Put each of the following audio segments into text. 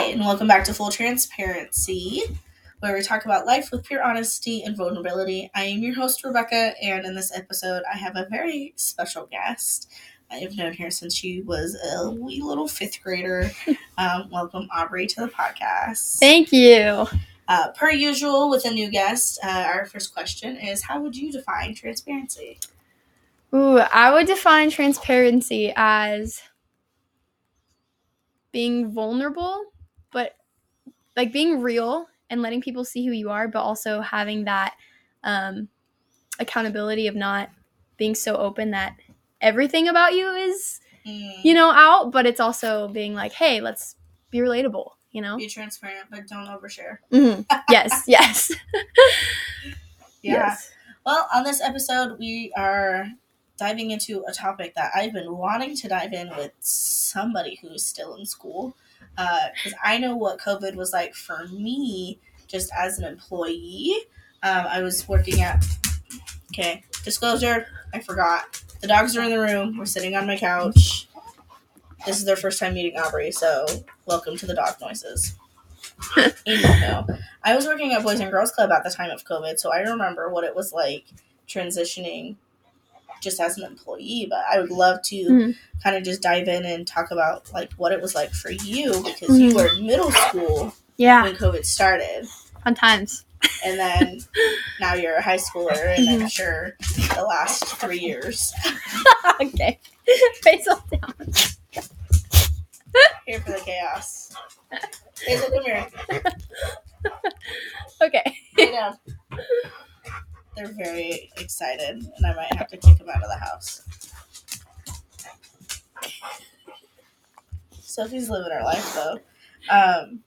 Hi, and welcome back to Full Transparency, where we talk about life with pure honesty and vulnerability. I am your host, Rebecca, and in this episode, I have a very special guest. I have known her since she was a wee little fifth grader. Um, welcome, Aubrey, to the podcast. Thank you. Uh, per usual, with a new guest, uh, our first question is How would you define transparency? Ooh, I would define transparency as being vulnerable, but like being real and letting people see who you are, but also having that um, accountability of not being so open that everything about you is, Mm, you know, out, but it's also being like, hey, let's be relatable, you know? be transparent, but don't overshare. Mhm. Yes, yes. Yeah. Yes. Well, on this episode, we are diving into a topic that I've been wanting to dive in with somebody who's still in school. Because I know what COVID was like for me just as an employee. Um, I was working at, okay, disclosure, I forgot. The dogs are in the room. We're sitting on my couch. This is their first time meeting Aubrey, so welcome to the dog noises. I was working at Boys and Girls Club at the time of COVID, so I remember what it was like transitioning just as an employee. But I would love to Mhm. kind of just dive in and talk about like what it was like for you because you Mhm. were in middle school Yeah. when COVID started, Fun times. and then now you're a high schooler, and I'm Mhm. sure the last three years okay. Face down. here for the chaos. Hazel, come here. Okay. They're very excited, and I might have to kick them out of the house. Sophie's living her life though. Um,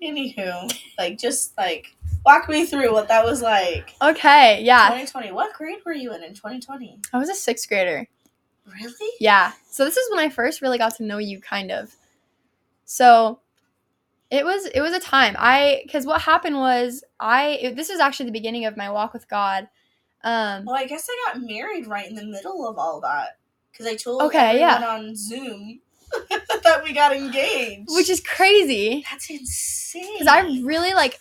anywho, like just like walk me through what that was like. Okay. Yeah. 2020. What grade were you in in 2020? I was a sixth grader. Really? Yeah. So this is when I first really got to know you kind of. So it was it was a time. I cuz what happened was I it, this was actually the beginning of my walk with God. Um Well, I guess I got married right in the middle of all that because I told Okay, everyone yeah. on Zoom that we got engaged. which is crazy that's insane. cuz I really like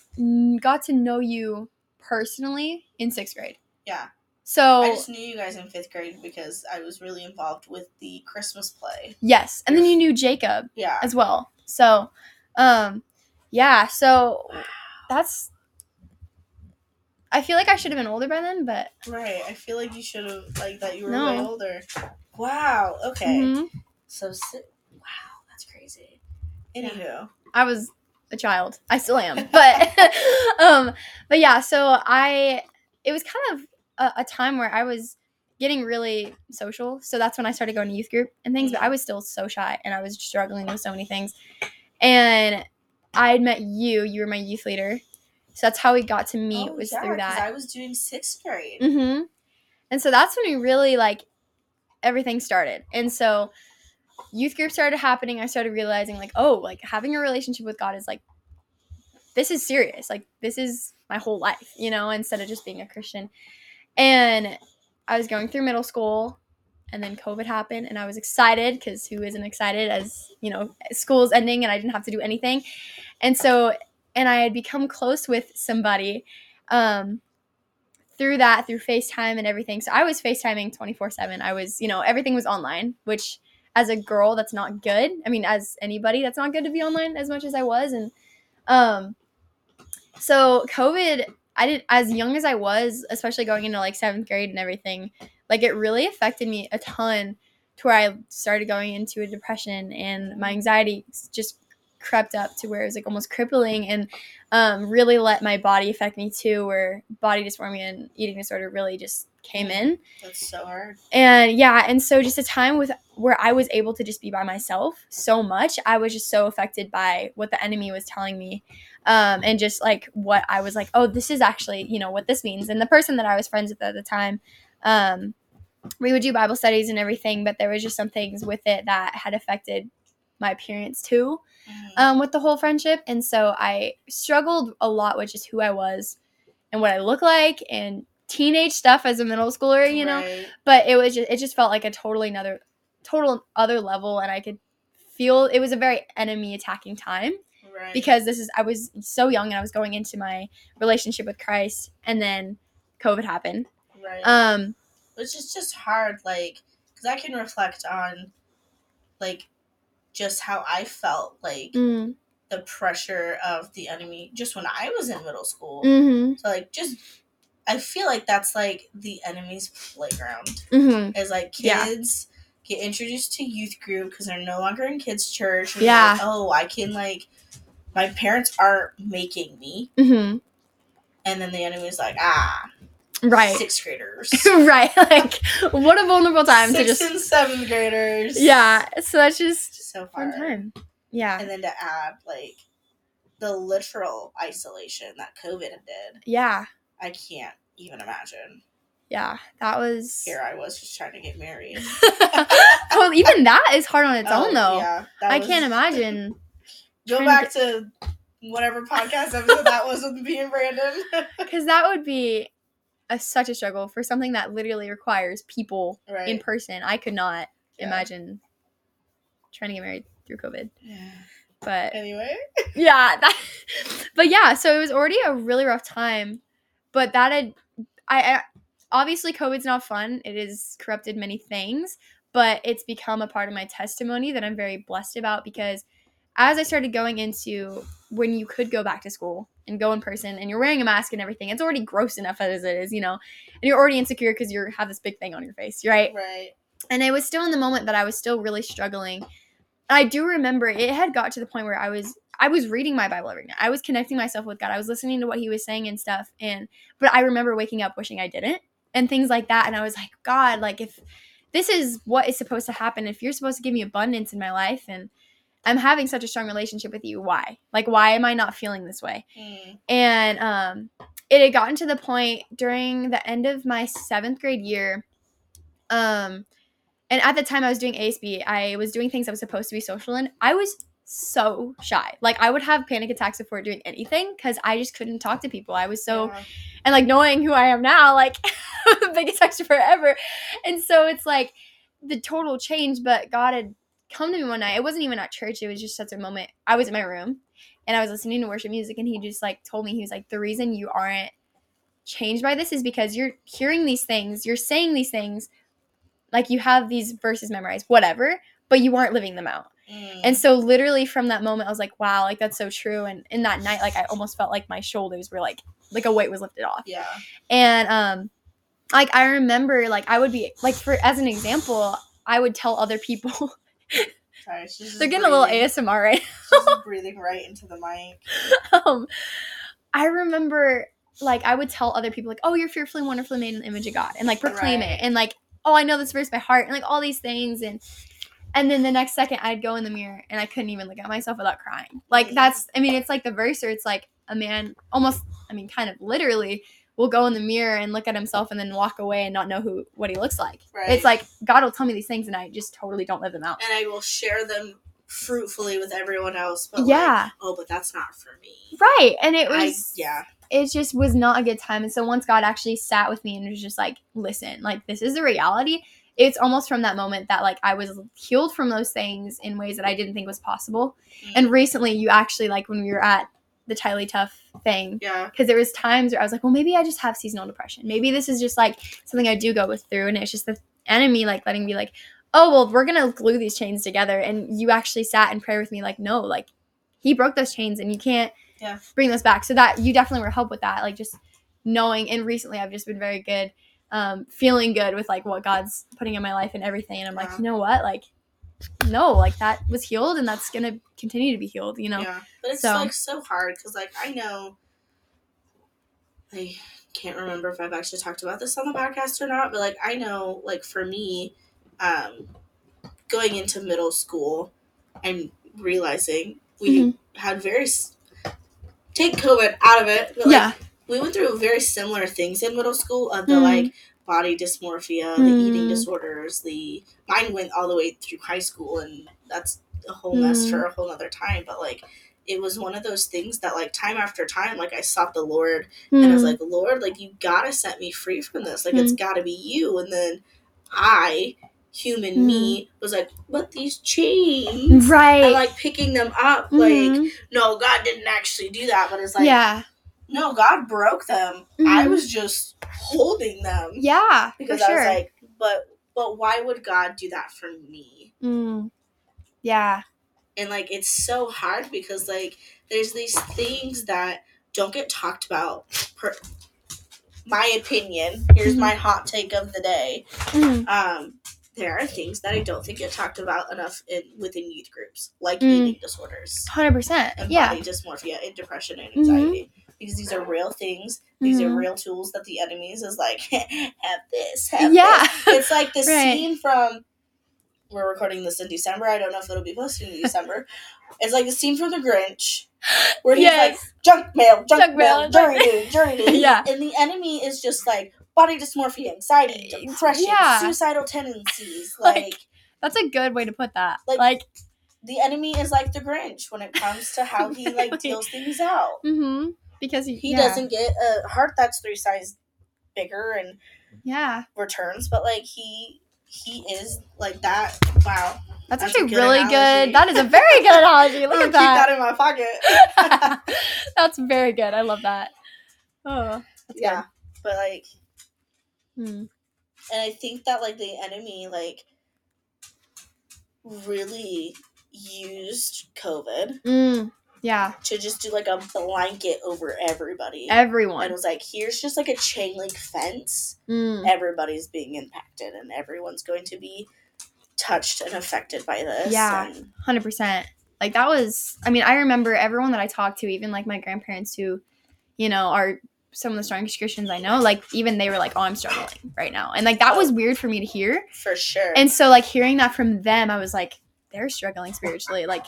got to know you personally in 6th grade. yeah. So I just knew you guys in fifth grade because I was really involved with the Christmas play. yes, and then you knew Jacob Yeah. as well. So um yeah, so that's I feel like I should have been older by then, but Right. I feel like you should have like that you were No. way older. Wow. Okay. mhm. So wow, that's crazy. Anywho. I was a child. I still am. But um but yeah, so I it was kind of a, a time where I was getting really social. So that's when I started going to youth group and things, but I was still so shy and I was struggling with so many things. And I had met you, you were my youth leader. So that's how we got to meet Oh, was yeah, through that. I was doing sixth grade. Mm-hmm. And so that's when we really like everything started. And so youth group started happening. I started realizing like, oh, like having a relationship with God is like this is serious. Like this is my whole life, you know, instead of just being a Christian. And I was going through middle school and then COVID happened and I was excited because who isn't excited as, you know, school's ending and I didn't have to do anything. And so and I had become close with somebody um through that through FaceTime and everything. So I was FaceTiming 24/7. I was, you know, everything was online, which as a girl that's not good. I mean, as anybody that's not good to be online as much as I was and um so COVID I didn't as young as I was, especially going into like 7th grade and everything, like it really affected me a ton to where I started going into a depression and my anxiety just crept up to where it was like almost crippling and um, really let my body affect me too where body dysmorphia and eating disorder really just came in That's so hard. and yeah and so just a time with where i was able to just be by myself so much i was just so affected by what the enemy was telling me um, and just like what i was like oh this is actually you know what this means and the person that i was friends with at the time um, we would do bible studies and everything but there was just some things with it that had affected my appearance too Mhm. um, with the whole friendship. And so I struggled a lot with just who I was and what I look like and teenage stuff as a middle schooler, you know. Right. But it was just it just felt like a totally another total other level and I could feel it was a very enemy attacking time. Right. because this is I was so young and I was going into my relationship with Christ and then COVID happened. Right. Um which is just hard like because i can reflect on like just how i felt like mm, the pressure of the enemy just when i was in middle school. Mhm so like just i feel like that's like the enemy's playground. Mhm is like Yeah. kids get introduced to youth group because they're no longer in kids church. And Yeah. like, oh i can like my parents aren't making me. Mhm and then the enemy's like ah right. Sixth graders. Right like what a vulnerable time to sixth just and seventh graders. Yeah so that's just so fun hard. time. Yeah. And then to add like the literal isolation that COVID did, yeah. I can't even imagine. yeah that was Here I was just trying to get married. well even that is hard on its Oh, own though. yeah, I was- can't imagine Go trying to back to whatever podcast episode that was with me and Brandon. because that would be a, such a struggle for something that literally requires people right. in person. I could not Yeah. imagine trying to get married through COVID. Yeah. But Anyway, yeah, that, but yeah, so it was already a really rough time. But that had, I, I obviously COVID's not fun. It has corrupted many things, but it's become a part of my testimony that I'm very blessed about because as I started going into when you could go back to school and go in person and you're wearing a mask and everything, it's already gross enough as it is, you know, and you're already insecure because you have this big thing on your face, right? right. and it was still in the moment that I was still really struggling. I do remember it had got to the point where I was I was reading my Bible every night. I was connecting myself with God. I was listening to what he was saying and stuff. And but I remember waking up wishing I didn't and things like that. And I was like, God, like if this is what is supposed to happen, if you're supposed to give me abundance in my life and I'm having such a strong relationship with you, why? Like why am I not feeling this way? Mm. and um, it had gotten to the point during the end of my seventh grade year um, and at the time i was doing asb i was doing things i was supposed to be social in i was so shy like i would have panic attacks before doing anything because i just couldn't talk to people i was so Yeah. and like knowing who i am now like the biggest extrovert ever and so it's like the total change but god had come to me one night it wasn't even at church it was just such a moment i was in my room and I was listening to worship music and he just like told me he was like the reason you aren't changed by this is because you're hearing these things, you're saying these things like you have these verses memorized, whatever, but you aren't living them out. Mm. And so literally from that moment I was like, wow, like that's so true and in that night like I almost felt like my shoulders were like like a weight was lifted off. yeah. And um like I remember like I would be like for as an example, I would tell other people Sorry, she's just they're getting a little ASMR right She's breathing right into the mic. um, I remember like I would tell other people like, "Oh, you're fearfully and wonderfully made in the image of God," and like proclaim Right. it, and like, "Oh, I know this verse by heart," and like all these things, and and then the next second I'd go in the mirror and I couldn't even look at myself without crying. Like that's, I mean, it's like the verse, or it's like a man almost, I mean, kind of literally will go in the mirror and look at himself and then walk away and not know who what he looks like. Right. It's like God will tell me these things and I just totally don't live them out. and I will share them fruitfully with everyone else. But like, Yeah. oh, but that's not for me. Right, and it I, was yeah. it just was not a good time. And so once God actually sat with me and was just like, listen, like this is the reality. It's almost from that moment that like I was healed from those things in ways that I didn't think was possible. Mm. And recently, you actually like when we were at the Tylee Tough thing, yeah. because there was times where I was like, well, maybe I just have seasonal depression. Maybe this is just like something I do go with through, and it's just the enemy like letting me like, oh well, we're gonna glue these chains together. And you actually sat in prayer with me, like, no, like he broke those chains, and you can't Yeah. bring those back. So that you definitely were help with that, like just knowing. And recently, I've just been very good, um, feeling good with like what God's putting in my life and everything. And I'm like, you know what, like. No, like that was healed, and that's gonna continue to be healed. You know, Yeah. But it's So- like so hard because like I know I can't remember if I've actually talked about this on the podcast or not, but like I know like for me, um going into middle school, I'm realizing we Mhm. had very take COVID out of it, but like yeah, we went through very similar things in middle school of the Mhm. like body dysmorphia, the eating Mm. disorders, the mine went all the way through high school and that's a whole mess Mm. for a whole other time. But like it was one of those things that like time after time, like I sought the Lord and I was Mm. like, Lord, like you gotta set me free from this. Like it's gotta be you. And then I human Mhm. me was like, but these chains. Right. And like picking them up, like, Mhm. no, God didn't actually do that. But it's like, yeah. No, God broke them. I Mhm. was just holding them. Yeah. Because for I sure. was like, but but why would God do that for me? Mm. Yeah. And like it's so hard because like there's these things that don't get talked about. Per my opinion. Here's Mhm. my hot take of the day. Mhm. Um, there are things that I don't think get talked about enough in within youth groups, like Mm. eating disorders. 100%. and Yeah. body dysmorphia and depression and Mhm. anxiety because these are real things these are Mhm. real tools that the enemies is like have this have Yeah. this. it's like the Right. scene from we're recording this in december i don't know if it'll be posted in december it's like the scene from the grinch where he's like junk mail junk, Junk mail, junk- dude jury dude Yeah. and the enemy is just like body dysmorphia anxiety depression Yeah. suicidal tendencies Like- like That's a good way to put that. Like- Like, the enemy is like the grinch when it comes to how he like deals things out mm-hmm. Because he, he yeah. doesn't get a heart that's three sizes bigger and Yeah. returns, but like he he is like that. Wow, That's, That's actually good really analogy. good. That is a very good analogy. Look at keep that. that in my pocket. That's very good. I love that. Oh. Yeah, but like, Good. Mm. and I think that like the enemy like really used COVID Mm. Yeah. to just do like a blanket over everybody. Everyone. and it was like, here's just like a chain link fence. Mm. Everybody's being impacted, and everyone's going to be touched and affected by this. Yeah. and- Hundred percent. Like that was. I mean, I remember everyone that I talked to, even like my grandparents, who, you know, are some of the strongest Christians I know. Like even they were like, "Oh, I'm struggling right now," and like that was weird for me to hear. for sure. And so like hearing that from them, I was like, they're struggling spiritually. Like,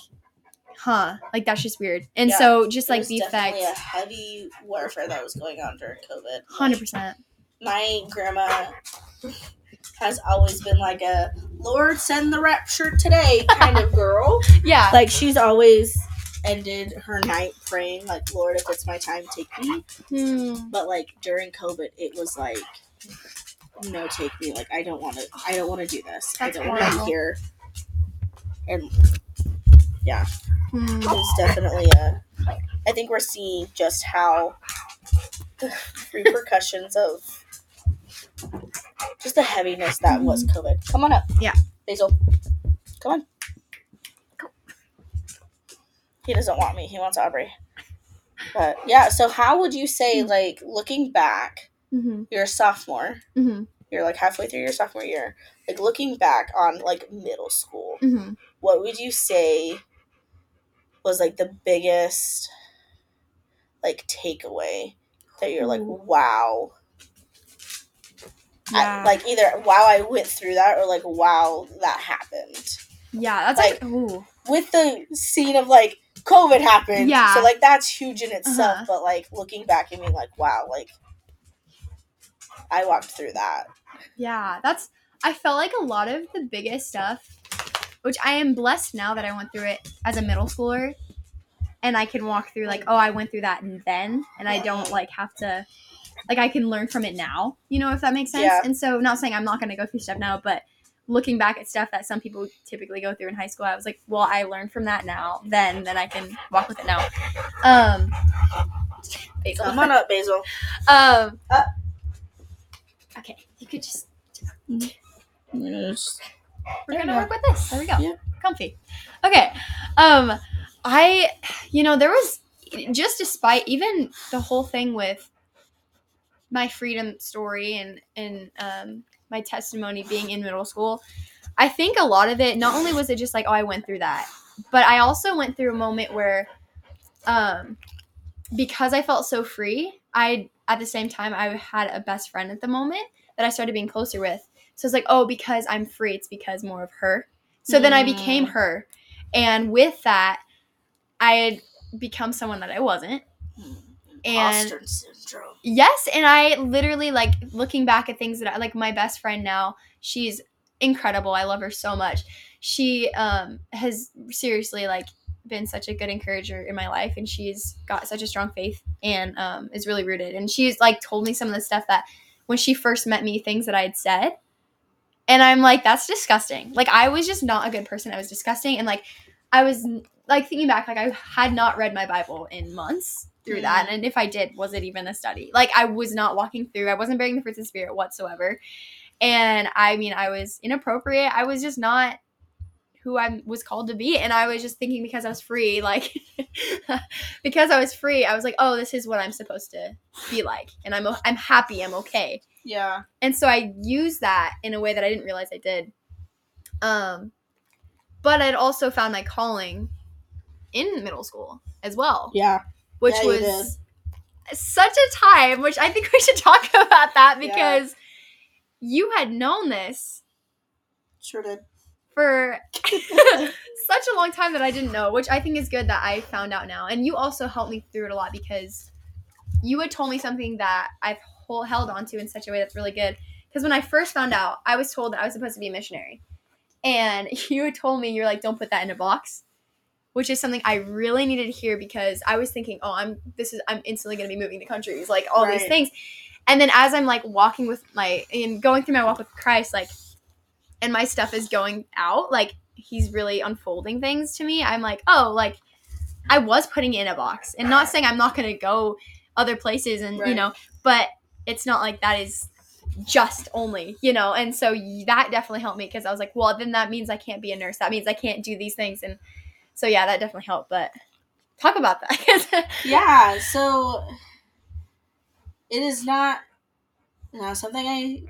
huh? Like that's just weird. And Yeah. so just like the definitely effects. a heavy warfare that was going on during COVID. Hundred Like, percent. my grandma has always been like a Lord send the rapture today kind of girl. Yeah. Like she's always ended her night praying like Lord if it's my time take me. Hmm. But like during COVID it was like no take me like I don't want to I don't want to do this. That's I don't want to be here. And Hmm. it's definitely a I think we're seeing just how the repercussions of just the heaviness that was COVID. Come on up. Yeah. Basil. Come on. He doesn't want me. He wants Aubrey. But yeah, so how would you say like looking back, Mhm. you're a sophomore, Mhm. you're like halfway through your sophomore year, like looking back on like middle school, Mhm. what would you say was like the biggest like takeaway that you're like wow I- like either wow i went through that or like wow that happened yeah. That's like. ooh. with the scene of like covid happened Yeah. so like that's huge in itself Uh-huh. but like looking back and being like wow like i walked through that Yeah, that's. I felt like a lot of the biggest stuff, which I am blessed now that I went through it as a middle schooler, and I can walk through like, oh, I went through that and then, and I don't like have to, like, I can learn from it now. You know, if that makes sense. Yeah. And so, not saying I'm not going to go through stuff now, but looking back at stuff that some people typically go through in high school, I was like, well, I learned from that now. Then, then I can walk with it now. Um. Basil. come on up basil Um. Uh. Okay, you could just Yes. We're There gonna work with this. There we go. Yeah. Comfy. Okay. Um I you know, there was just despite even the whole thing with my freedom story and and um my testimony being in middle school, I think a lot of it not only was it just like, oh, I went through that, but I also went through a moment where um because I felt so free, I at the same time I had a best friend at the moment that I started being closer with. So it's like, oh, because I'm free, it's because more of her. So then I became Mm. her. And with that, I had become someone that I wasn't. And Imposter syndrome yes, and I literally like looking back at things that I like my best friend now, she's incredible. I love her so much. She um has seriously like been such a good encourager in my life and she's got such a strong faith and um is really rooted. And she's like told me some of the stuff that when she first met me, things that I had said. And I'm like, that's disgusting. Like I was just not a good person. I was disgusting. And like I was like thinking back, like I had not read my Bible in months through mm-hmm. that. And if I did, was it even a study? Like I was not walking through, I wasn't bearing the fruits of the spirit whatsoever. And I mean, I was inappropriate. I was just not who I was called to be. And I was just thinking because I was free, like because I was free, I was like, oh, this is what I'm supposed to be like. And I'm I'm happy, I'm okay. Yeah. And so I used that in a way that I didn't realize I did. Um but I'd also found my calling in middle school as well, Yeah. which Yeah, was such a time, which I think we should talk about that Yeah. because you had known this Sure did. For such a long time that I didn't know, which I think is good that I found out now. And you also helped me through it a lot because you had told me something that I've held on to in such a way that's really good. Because when I first found out, I was told that I was supposed to be a missionary. And you had told me, you're like, don't put that in a box. Which is something I really needed to hear because I was thinking, oh, I'm this is I'm instantly gonna be moving to countries, like all these things. And then as I'm like walking with my and going through my walk with Christ, like and my stuff is going out, like he's really unfolding things to me. I'm like, oh, like I was putting it in a box, and not saying I'm not gonna go other places, and you know, but it's not like that is just only, you know. And so that definitely helped me because I was like, well, then that means I can't be a nurse. That means I can't do these things, and so yeah, that definitely helped. But talk about that. Yeah. So it is not not something I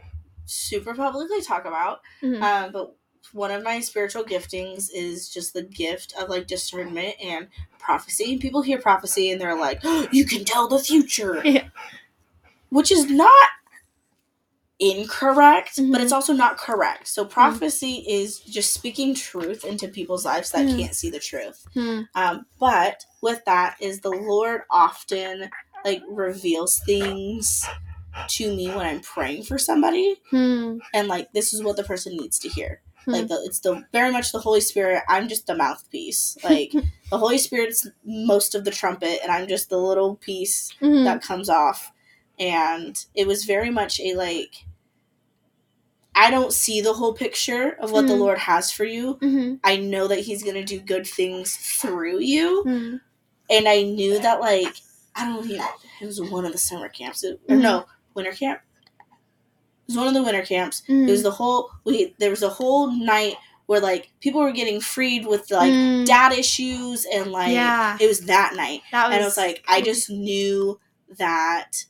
super publicly talk about. Mhm. Um, but one of my spiritual giftings is just the gift of like discernment and prophecy. People hear prophecy and they're like, "You can tell the future," Yeah. which is not incorrect, but Mhm. it's also not correct. So prophecy is just speaking truth into people's lives that Mhm. can't see the truth. Hmm. Um, but with that is the Lord often like reveals things to me when I'm praying for somebody, Hmm. and like this is what the person needs to hear. Hmm. Like the, it's the very much the Holy Spirit. I'm just a mouthpiece. Like the Holy Spirit's most of the trumpet, and I'm just the little piece Mhm. that comes off. And it was very much a like. I don't see the whole picture of what the Mm. Lord has for you. Mhm. I know that He's gonna do good things through you Hmm. and I knew that like I don't know it was one of the summer camps it- or Mhm. no winter camp. It was one of the winter camps. Mhm. It was the whole we there was a whole night where like people were getting freed with like Mm. dad issues and like Yeah. it was that night that was and I was like I just knew that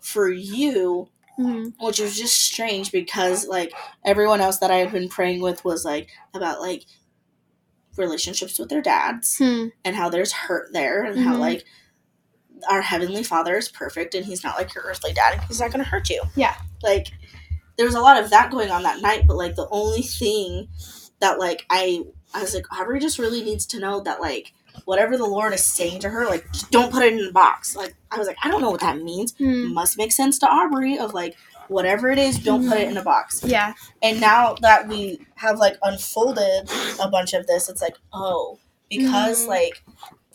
for you Mhm. which was just strange because like everyone else that I had been praying with was like about like relationships with their dads Hmm. and how there's hurt there and how Mhm. like our heavenly father is perfect and he's not like your earthly dad and he's not going to hurt you Yeah. like there was a lot of that going on that night but like the only thing that like i i was like aubrey just really needs to know that like whatever the lord is saying to her like don't put it in a box like i was like i don't know what that means Hmm. must make sense to aubrey of like whatever it is don't put it in a box Yeah. and now that we have like unfolded a bunch of this, it's like, oh, because Mhm. like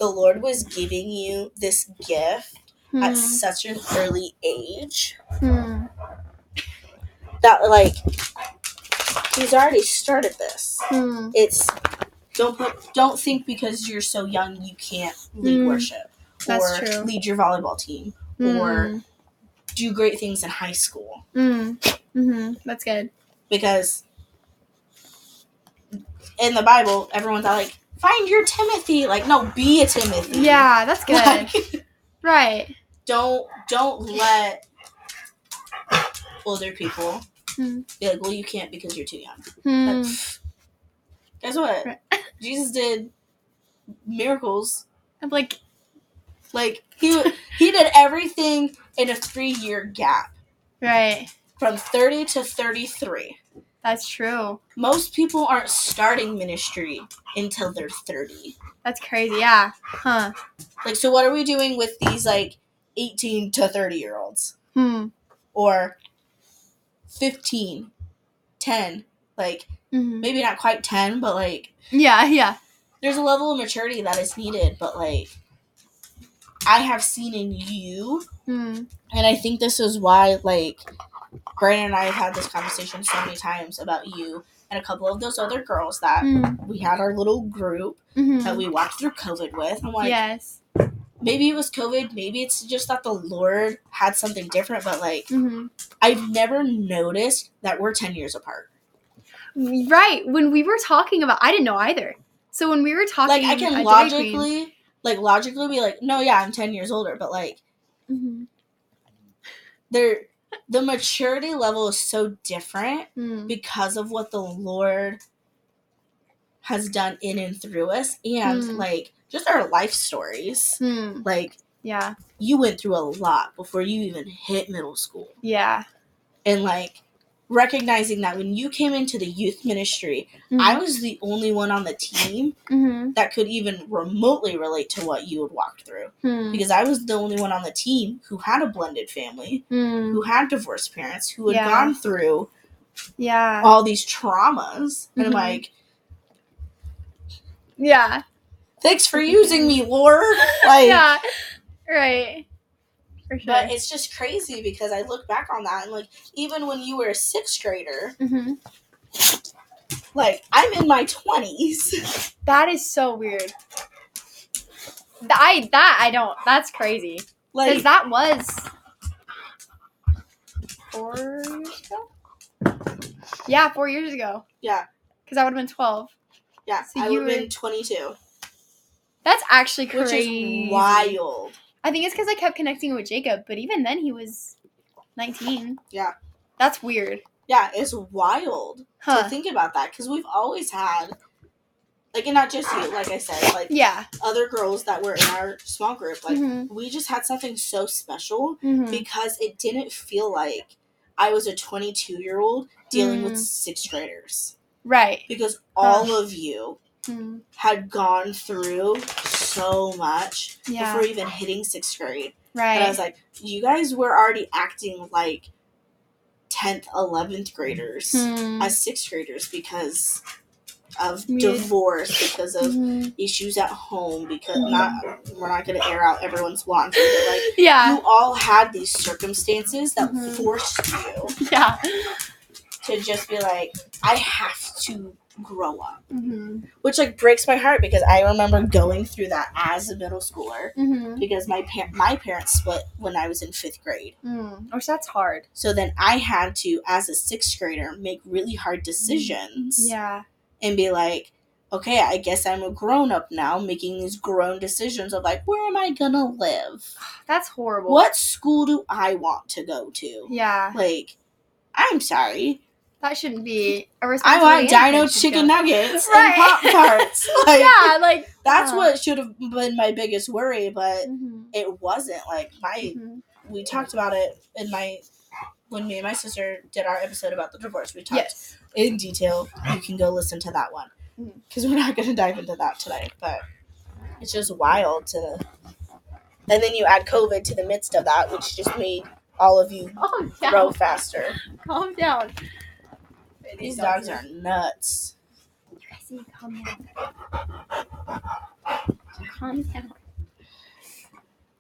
the Lord was giving you this gift at Hmm. such an early age Hmm. that like he's already started this. Hmm. It's don't put don't think because you're so young you can't lead Mm. worship That's or true. lead your volleyball team or Hmm. do great things in high school Hmm. Mhm. That's good. because in the Bible everyone's like find your Timothy like no be a Timothy Yeah, that's good. Like, right. don't don't let older people Hmm. be like well you can't because you're too young Hmm. Guess what Right. Jesus did miracles I'm like, like he he did everything in a three year gap right. from 30 to 33 That's true. most people aren't starting ministry until they're 30 That's crazy. Yeah. Huh. like so what are we doing with these like 18 to 30 year olds Hmm. or 15 10 like Mhm. maybe not quite 10 but like Yeah. Yeah. there's a level of maturity that is needed but like i have seen in you Hmm. and i think this is why like Grant and I have had this conversation so many times about you and a couple of those other girls that Mm, we had our little group mhm. that we walked through COVID with. I'm like, yes. maybe it was COVID, maybe it's just that the Lord had something different, but like, hmm I've never noticed that we're 10 years apart. Right. When we were talking about, I didn't know either. So when we were talking, Like, I can logically, like, logically be like, no, yeah, I'm 10 years older, but like, Queen- there, the maturity level is so different Mhm. because of what the Lord has done in and through us and Mm. like just our life stories. Hmm. Like Yeah. you went through a lot before you even hit middle school. Yeah. And like recognizing that when you came into the youth ministry, Mm-hmm. I was the only one on the team hmm that could even remotely relate to what you had walked through. Hmm. Because I was the only one on the team who had a blended family, Hmm. who had divorced parents, who had Yeah. gone through Yeah. all these traumas. And I'm Mhm. like, Yeah. thanks for using me, Lord. Like, yeah. Right. For sure. but it's just crazy because I look back on that and like, even when you were a sixth grader, hmm like I'm in my twenties. That is so weird. I that I don't. That's crazy. Like, that was four years ago. Yeah, four years ago. yeah, Because I would have been twelve. yeah, So I you would have been twenty-two, That's actually which crazy. is wild. I think it's because I kept connecting with Jacob, but even then he was nineteen. Yeah. That's weird. Yeah, it's wild to Huh. think about that because we've always had, like, and not just you, like I said, like Yeah. other girls that were in our small group, like Mhm. we just had something so special Mhm. because it didn't feel like I was a 22 year old dealing with Mm. sixth graders Right. because all of you Mm. had gone through so much Yeah. before even hitting sixth grade. Right. And I was like, you guys were already acting like 10th, 11th graders Hmm. as sixth graders because of Yeah. divorce, because of Mhm. issues at home, because Mhm. not we're not gonna air out everyone's laundry, but like Yeah. you all had these circumstances that Mhm. forced you Yeah. to just be like, I have to grow up. hmm Which like breaks my heart because I remember going through that as a middle schooler hmm because my par- my parents split when I was in fifth grade. Mm. Which that's hard. So then I had to, as a sixth grader, make really hard decisions Yeah. and be like, okay, I guess I'm a grown up now, making these grown decisions of like, where am I gonna live? That's horrible. What school do I want to go to? Yeah. Like, I'm sorry. That shouldn't be a responsibility. I want Dino chicken go- nuggets Right. and Pop Tarts. Like, yeah, like that's uh, what should have been my biggest worry, but mhm, it wasn't. Like, my, mhm. we talked about it in my, when me and my sister did our episode about the divorce. We talked Yes. in detail. You can go listen to that one because we're not going to dive into that today. But it's just wild to. And then you add COVID to the midst of that, which just made all of you Calm grow down. faster. Calm down. These dogs are nuts. Gracie, calm down. Calm down.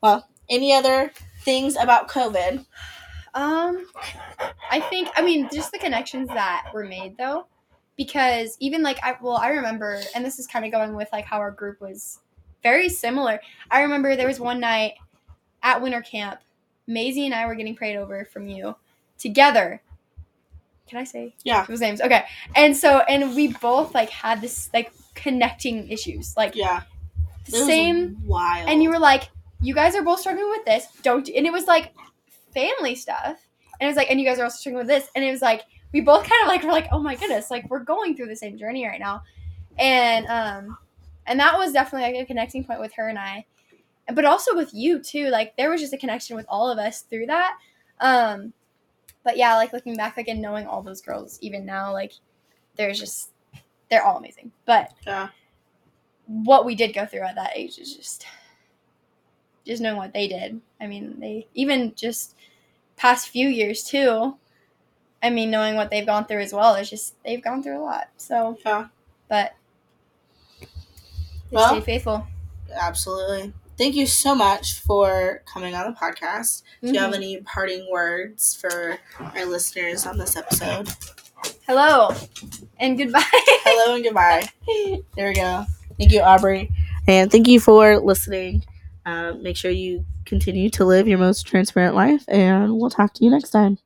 Well, any other things about COVID? Um, I think I mean just the connections that were made though, because even like I well I remember, and this is kind of going with like how our group was very similar. I remember there was one night at winter camp, Maisie and I were getting prayed over from you together. Can I say Yeah. people's names? Okay, and so and we both like had this like connecting issues, like Yeah. the It same Wild. and you were like, you guys are both struggling with this. Don't, and it was like family stuff. And it was like, and you guys are also struggling with this. And it was like, we both kind of like, were like, oh my goodness, like we're going through the same journey right now. And, um, and that was definitely like a connecting point with her and I, but also with you too. Like there was just a connection with all of us through that. Um, but yeah, like looking back, like and knowing all those girls, even now, like there's just, they're all amazing. But Yeah. what we did go through at that age is just just knowing what they did. I mean, they even just past few years too. I mean, knowing what they've gone through as well is just they've gone through a lot. So, Yeah. but Well- stayed faithful. Absolutely. Thank you so much for coming on the podcast. Do you have Mhm. any parting words for our listeners on this episode? Hello and goodbye. Hello and goodbye. There we go. Thank you, Aubrey. And thank you for listening. Um, make sure you continue to live your most transparent life, and we'll talk to you next time.